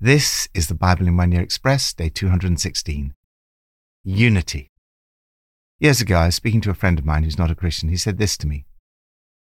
This is the Bible in One Year Express, day 216. Unity. Years ago, I was speaking to a friend of mine who's not a Christian. He said this to me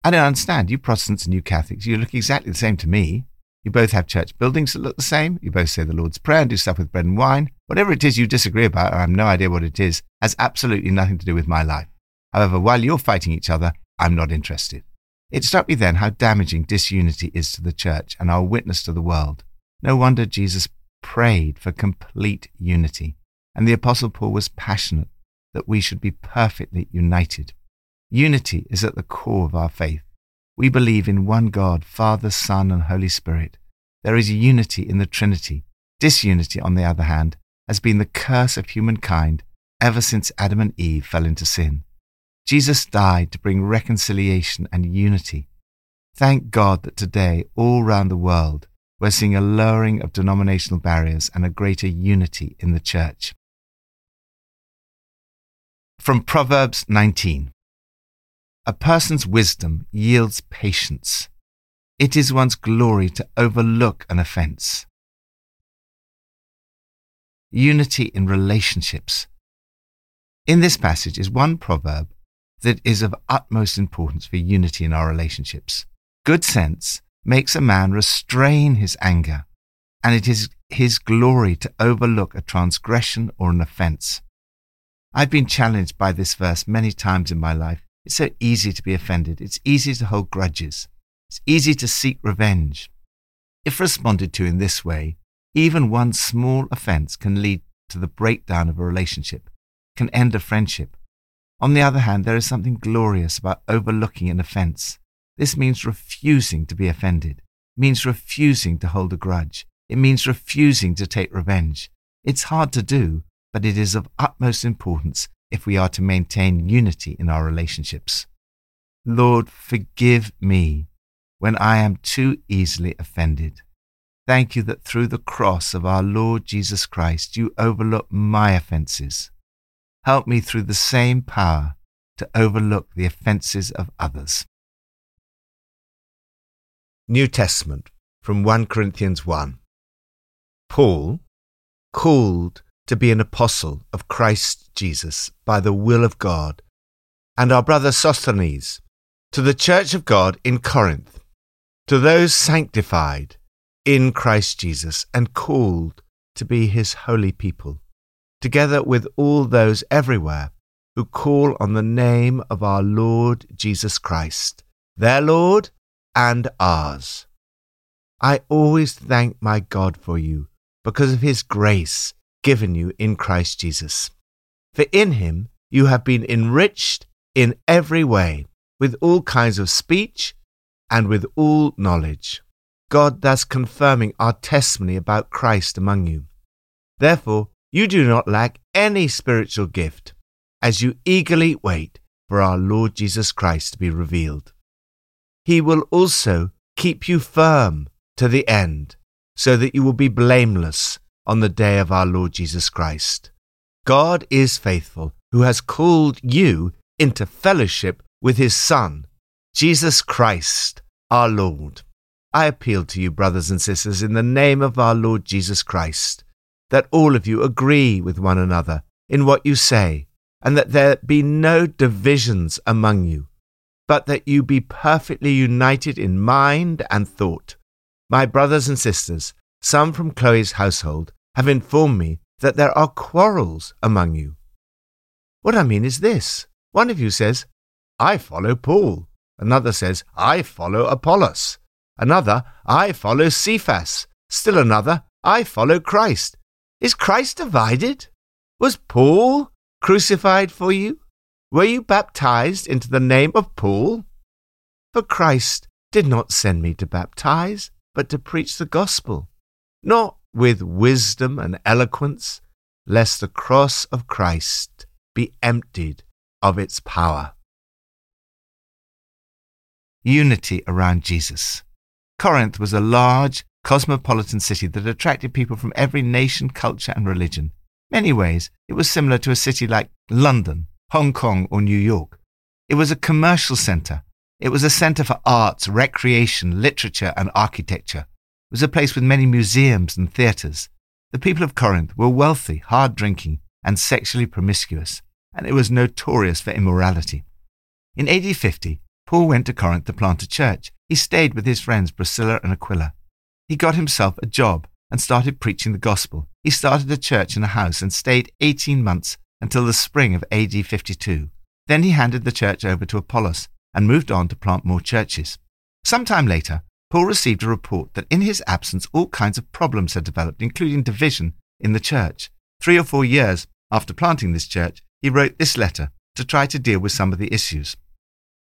I don't understand. You Protestants and you Catholics, you look exactly the same to me. You both have church buildings that look the same. You both say the Lord's Prayer and do stuff with bread and wine. Whatever it is you disagree about, I have no idea what it is, has absolutely nothing to do with my life. However, while you're fighting each other, I'm not interested. It struck me then how damaging disunity is to the church and our witness to the world. No wonder Jesus prayed for complete unity, and the Apostle Paul was passionate that we should be perfectly united. Unity is at the core of our faith. We believe in one God, Father, Son, and Holy Spirit. There is unity in the Trinity. Disunity, on the other hand, has been the curse of humankind ever since Adam and Eve fell into sin. Jesus died to bring reconciliation and unity. Thank God that today, all round the world, we're seeing a lowering of denominational barriers and a greater unity in the church. From Proverbs 19 A person's wisdom yields patience. It is one's glory to overlook an offense. Unity in relationships. In this passage is one proverb that is of utmost importance for unity in our relationships. Good sense makes a man restrain his anger, and it is his glory to overlook a transgression or an offense. I've been challenged by this verse many times in my life. It's so easy to be offended. It's easy to hold grudges. It's easy to seek revenge. If responded to in this way, even one small offense can lead to the breakdown of a relationship, can end a friendship. On the other hand, there is something glorious about overlooking an offense. This means refusing to be offended. It means refusing to hold a grudge. It means refusing to take revenge. It's hard to do, but it is of utmost importance if we are to maintain unity in our relationships. Lord, forgive me when I am too easily offended. Thank you that through the cross of our Lord Jesus Christ, you overlook my offences. Help me through the same power to overlook the offences of others. New Testament from 1 Corinthians 1. Paul, called to be an apostle of Christ Jesus by the will of God, and our brother Sosthenes, to the church of God in Corinth, to those sanctified in Christ Jesus and called to be his holy people, together with all those everywhere who call on the name of our Lord Jesus Christ, their Lord and ours. I always thank my God for you because of his grace given you in Christ Jesus. For in him you have been enriched in every way with all kinds of speech and with all knowledge. God thus confirming our testimony about Christ among you. Therefore, you do not lack any spiritual gift as you eagerly wait for our Lord Jesus Christ to be revealed he will also keep you firm to the end, so that you will be blameless on the day of our Lord Jesus Christ. God is faithful, who has called you into fellowship with his Son, Jesus Christ, our Lord. I appeal to you, brothers and sisters, in the name of our Lord Jesus Christ, that all of you agree with one another in what you say, and that there be no divisions among you but that you be perfectly united in mind and thought. My brothers and sisters, some from Chloe's household, have informed me that there are quarrels among you. What I mean is this one of you says, I follow Paul. Another says, I follow Apollos. Another, I follow Cephas. Still another, I follow Christ. Is Christ divided? Was Paul crucified for you? Were you baptized into the name of Paul? For Christ did not send me to baptize, but to preach the gospel, not with wisdom and eloquence, lest the cross of Christ be emptied of its power. Unity around Jesus. Corinth was a large, cosmopolitan city that attracted people from every nation, culture, and religion. Many ways, it was similar to a city like London Hong Kong, or New York. It was a commercial center. It was a center for arts, recreation, literature, and architecture. It was a place with many museums and theatres. The people of Corinth were wealthy, hard drinking, and sexually promiscuous, and it was notorious for immorality. In AD 50, Paul went to Corinth to plant a church. He stayed with his friends Priscilla and Aquila. He got himself a job and started preaching the gospel. He started a church in a house and stayed 18 months until the spring of AD 52. Then he handed the church over to Apollos and moved on to plant more churches. Some time later, Paul received a report that in his absence all kinds of problems had developed, including division in the church. Three or four years after planting this church, he wrote this letter to try to deal with some of the issues.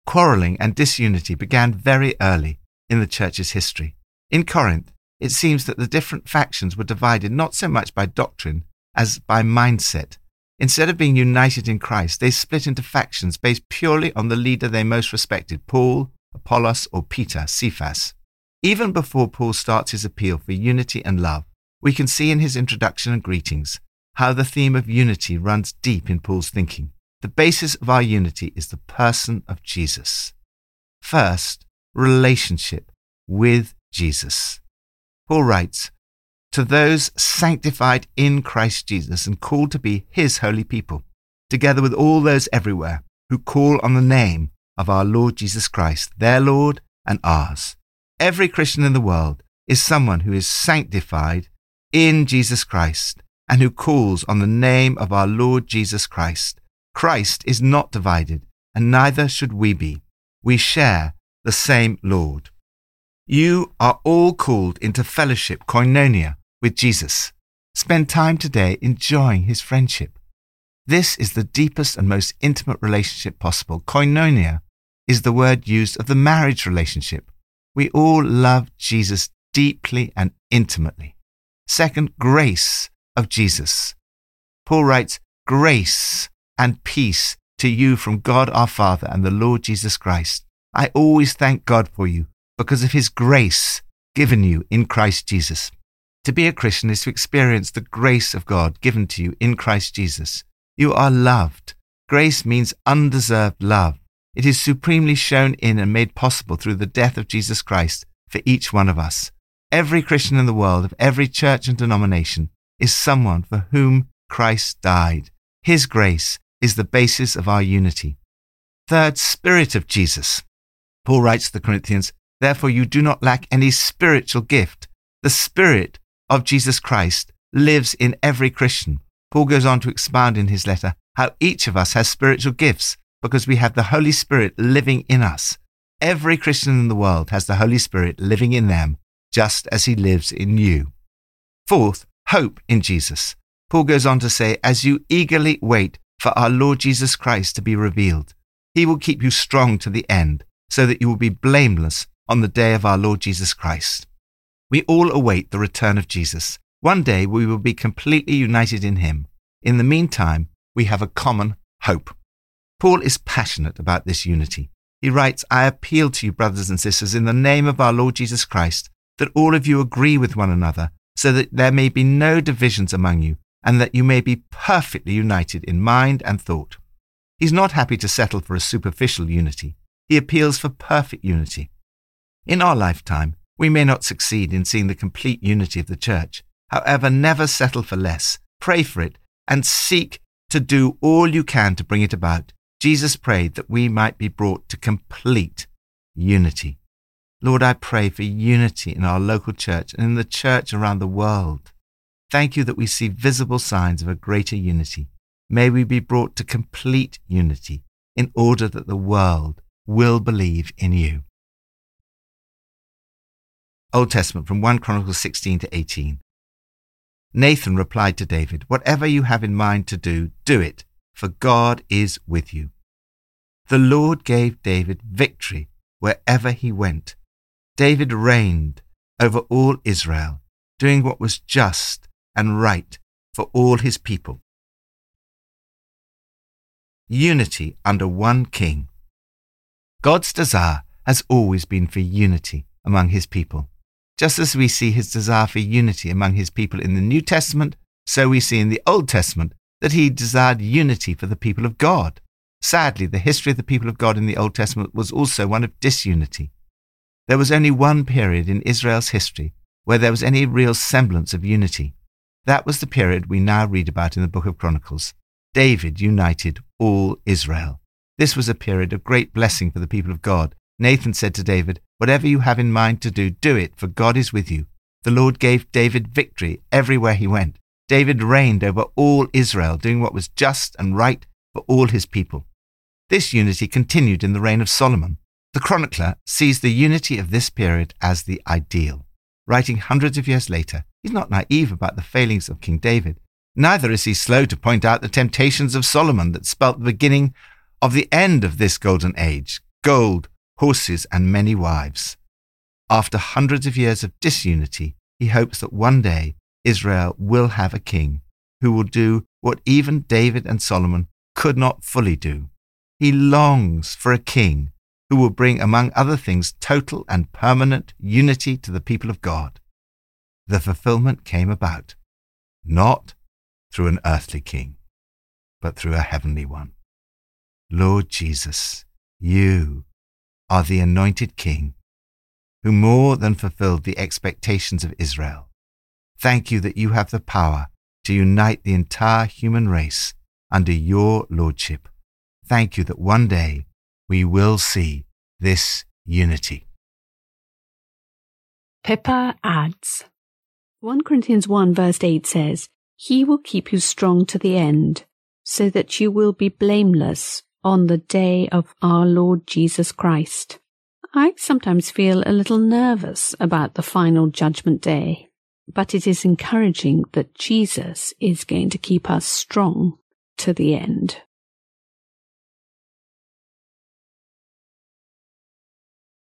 Quarreling and disunity began very early in the church's history. In Corinth, it seems that the different factions were divided not so much by doctrine as by mindset. Instead of being united in Christ, they split into factions based purely on the leader they most respected Paul, Apollos, or Peter, Cephas. Even before Paul starts his appeal for unity and love, we can see in his introduction and greetings how the theme of unity runs deep in Paul's thinking. The basis of our unity is the person of Jesus. First, relationship with Jesus. Paul writes, To those sanctified in Christ Jesus and called to be his holy people, together with all those everywhere who call on the name of our Lord Jesus Christ, their Lord and ours. Every Christian in the world is someone who is sanctified in Jesus Christ and who calls on the name of our Lord Jesus Christ. Christ is not divided, and neither should we be. We share the same Lord. You are all called into fellowship, koinonia, with Jesus. Spend time today enjoying his friendship. This is the deepest and most intimate relationship possible. Koinonia is the word used of the marriage relationship. We all love Jesus deeply and intimately. Second, grace of Jesus. Paul writes, Grace and peace to you from God our Father and the Lord Jesus Christ. I always thank God for you because of his grace given you in Christ Jesus. To be a Christian is to experience the grace of God given to you in Christ Jesus. You are loved. Grace means undeserved love. It is supremely shown in and made possible through the death of Jesus Christ for each one of us. Every Christian in the world, of every church and denomination, is someone for whom Christ died. His grace is the basis of our unity. Third, Spirit of Jesus. Paul writes to the Corinthians, Therefore, you do not lack any spiritual gift. The Spirit of Jesus Christ lives in every Christian. Paul goes on to expound in his letter how each of us has spiritual gifts because we have the Holy Spirit living in us. Every Christian in the world has the Holy Spirit living in them, just as he lives in you. Fourth, hope in Jesus. Paul goes on to say, as you eagerly wait for our Lord Jesus Christ to be revealed, he will keep you strong to the end, so that you will be blameless on the day of our Lord Jesus Christ. We all await the return of Jesus. One day we will be completely united in him. In the meantime, we have a common hope. Paul is passionate about this unity. He writes, I appeal to you, brothers and sisters, in the name of our Lord Jesus Christ, that all of you agree with one another, so that there may be no divisions among you, and that you may be perfectly united in mind and thought. He's not happy to settle for a superficial unity. He appeals for perfect unity. In our lifetime, we may not succeed in seeing the complete unity of the church. However, never settle for less. Pray for it and seek to do all you can to bring it about. Jesus prayed that we might be brought to complete unity. Lord, I pray for unity in our local church and in the church around the world. Thank you that we see visible signs of a greater unity. May we be brought to complete unity in order that the world will believe in you. Old Testament from 1 Chronicles 16 to 18. Nathan replied to David, Whatever you have in mind to do, do it, for God is with you. The Lord gave David victory wherever he went. David reigned over all Israel, doing what was just and right for all his people. Unity under one king. God's desire has always been for unity among his people. Just as we see his desire for unity among his people in the New Testament, so we see in the Old Testament that he desired unity for the people of God. Sadly, the history of the people of God in the Old Testament was also one of disunity. There was only one period in Israel's history where there was any real semblance of unity. That was the period we now read about in the book of Chronicles. David united all Israel. This was a period of great blessing for the people of God. Nathan said to David, Whatever you have in mind to do, do it, for God is with you. The Lord gave David victory everywhere he went. David reigned over all Israel, doing what was just and right for all his people. This unity continued in the reign of Solomon. The chronicler sees the unity of this period as the ideal. Writing hundreds of years later, he's not naive about the failings of King David. Neither is he slow to point out the temptations of Solomon that spelt the beginning of the end of this golden age gold, horses, and many wives. After hundreds of years of disunity, he hopes that one day Israel will have a king who will do what even David and Solomon could not fully do. He longs for a king who will bring, among other things, total and permanent unity to the people of God. The fulfillment came about, not through an earthly king, but through a heavenly one. Lord Jesus, you are the anointed king who more than fulfilled the expectations of Israel. Thank you that you have the power to unite the entire human race under your lordship. Thank you that one day we will see this unity. Pippa adds 1 Corinthians 1 verse 8 says, He will keep you strong to the end, so that you will be blameless on the day of our Lord Jesus Christ. I sometimes feel a little nervous about the final judgment day, but it is encouraging that Jesus is going to keep us strong to the end.